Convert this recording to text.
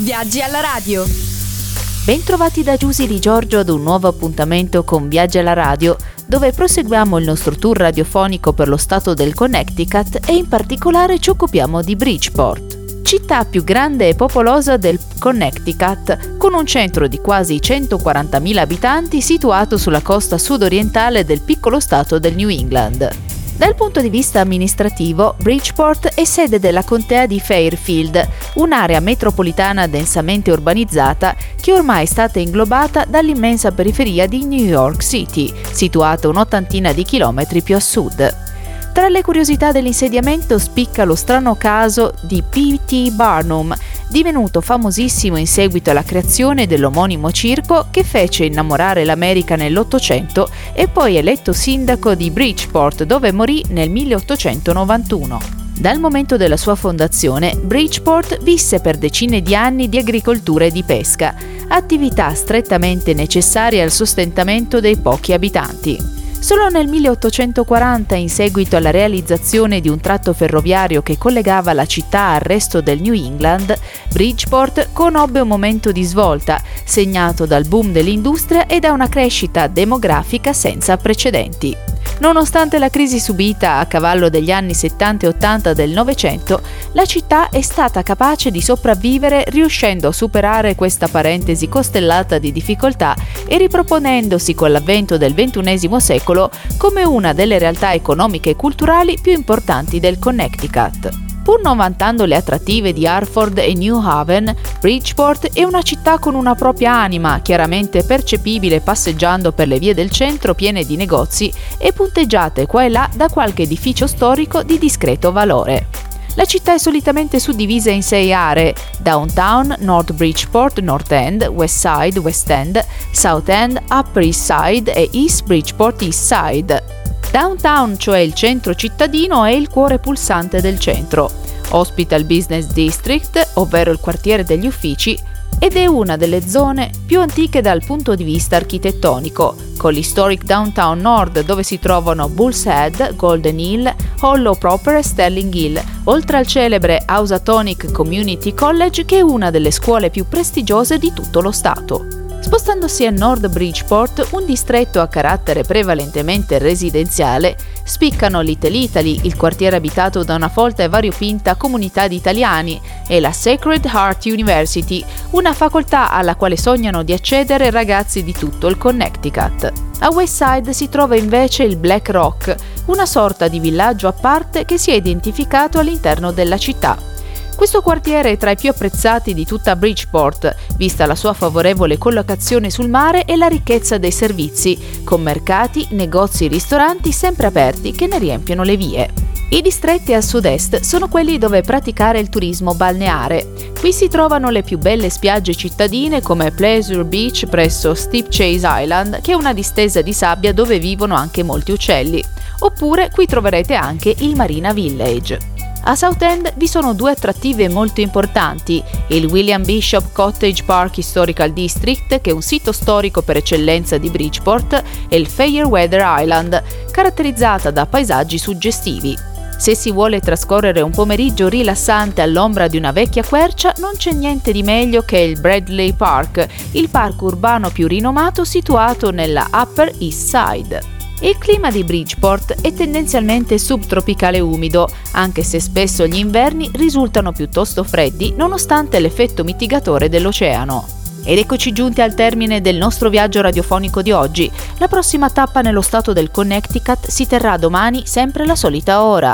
Viaggi alla radio. Bentrovati da Giusy di Giorgio ad un nuovo appuntamento con Viaggi alla radio, dove proseguiamo il nostro tour radiofonico per lo stato del Connecticut e in particolare ci occupiamo di Bridgeport, città più grande e popolosa del Connecticut, con un centro di quasi 140.000 abitanti situato sulla costa sudorientale del piccolo stato del New England. Dal punto di vista amministrativo, Bridgeport è sede della contea di Fairfield, un'area metropolitana densamente urbanizzata che ormai è stata inglobata dall'immensa periferia di New York City, situata un'ottantina di chilometri più a sud. Tra le curiosità dell'insediamento spicca lo strano caso di P.T. Barnum, divenuto famosissimo in seguito alla creazione dell'omonimo circo che fece innamorare l'America nell'Ottocento e poi eletto sindaco di Bridgeport dove morì nel 1891. Dal momento della sua fondazione, Bridgeport visse per decine di anni di agricoltura e di pesca, attività strettamente necessarie al sostentamento dei pochi abitanti. Solo nel 1840, in seguito alla realizzazione di un tratto ferroviario che collegava la città al resto del New England, Bridgeport conobbe un momento di svolta, segnato dal boom dell'industria e da una crescita demografica senza precedenti. Nonostante la crisi subita a cavallo degli anni 70 e 80 del Novecento, la città è stata capace di sopravvivere riuscendo a superare questa parentesi costellata di difficoltà e riproponendosi con l'avvento del XXI secolo come una delle realtà economiche e culturali più importanti del Connecticut. Pur non vantando le attrattive di Hartford e New Haven, Bridgeport è una città con una propria anima, chiaramente percepibile passeggiando per le vie del centro piene di negozi e punteggiate qua e là da qualche edificio storico di discreto valore. La città è solitamente suddivisa in sei aree: Downtown, North Bridgeport, North End, West Side, West End, South End, Upper East Side e East Bridgeport East Side. Downtown, cioè il centro cittadino, è il cuore pulsante del centro. Ospita il Business District, ovvero il quartiere degli uffici, ed è una delle zone più antiche dal punto di vista architettonico, con l'Historic Downtown Nord dove si trovano Bull's Head, Golden Hill, Hollow Proper e Sterling Hill, oltre al celebre Ausatonic Community College che è una delle scuole più prestigiose di tutto lo Stato. Spostandosi a Nord Bridgeport, un distretto a carattere prevalentemente residenziale, spiccano Little Italy, il quartiere abitato da una folta e variopinta comunità di italiani, e la Sacred Heart University, una facoltà alla quale sognano di accedere ragazzi di tutto il Connecticut. A West Side si trova invece il Black Rock, una sorta di villaggio a parte che si è identificato all'interno della città. Questo quartiere è tra i più apprezzati di tutta Bridgeport, vista la sua favorevole collocazione sul mare e la ricchezza dei servizi, con mercati, negozi e ristoranti sempre aperti che ne riempiono le vie. I distretti a sud-est sono quelli dove praticare il turismo balneare. Qui si trovano le più belle spiagge cittadine come Pleasure Beach presso Steep Chase Island, che è una distesa di sabbia dove vivono anche molti uccelli. Oppure qui troverete anche il Marina Village. A Southend vi sono due attrattive molto importanti, il William Bishop Cottage Park Historical District, che è un sito storico per eccellenza di Bridgeport, e il Fairweather Island, caratterizzata da paesaggi suggestivi. Se si vuole trascorrere un pomeriggio rilassante all'ombra di una vecchia quercia, non c'è niente di meglio che il Bradley Park, il parco urbano più rinomato situato nella Upper East Side. Il clima di Bridgeport è tendenzialmente subtropicale umido, anche se spesso gli inverni risultano piuttosto freddi nonostante l'effetto mitigatore dell'oceano. Ed eccoci giunti al termine del nostro viaggio radiofonico di oggi. La prossima tappa nello stato del Connecticut si terrà domani sempre alla solita ora.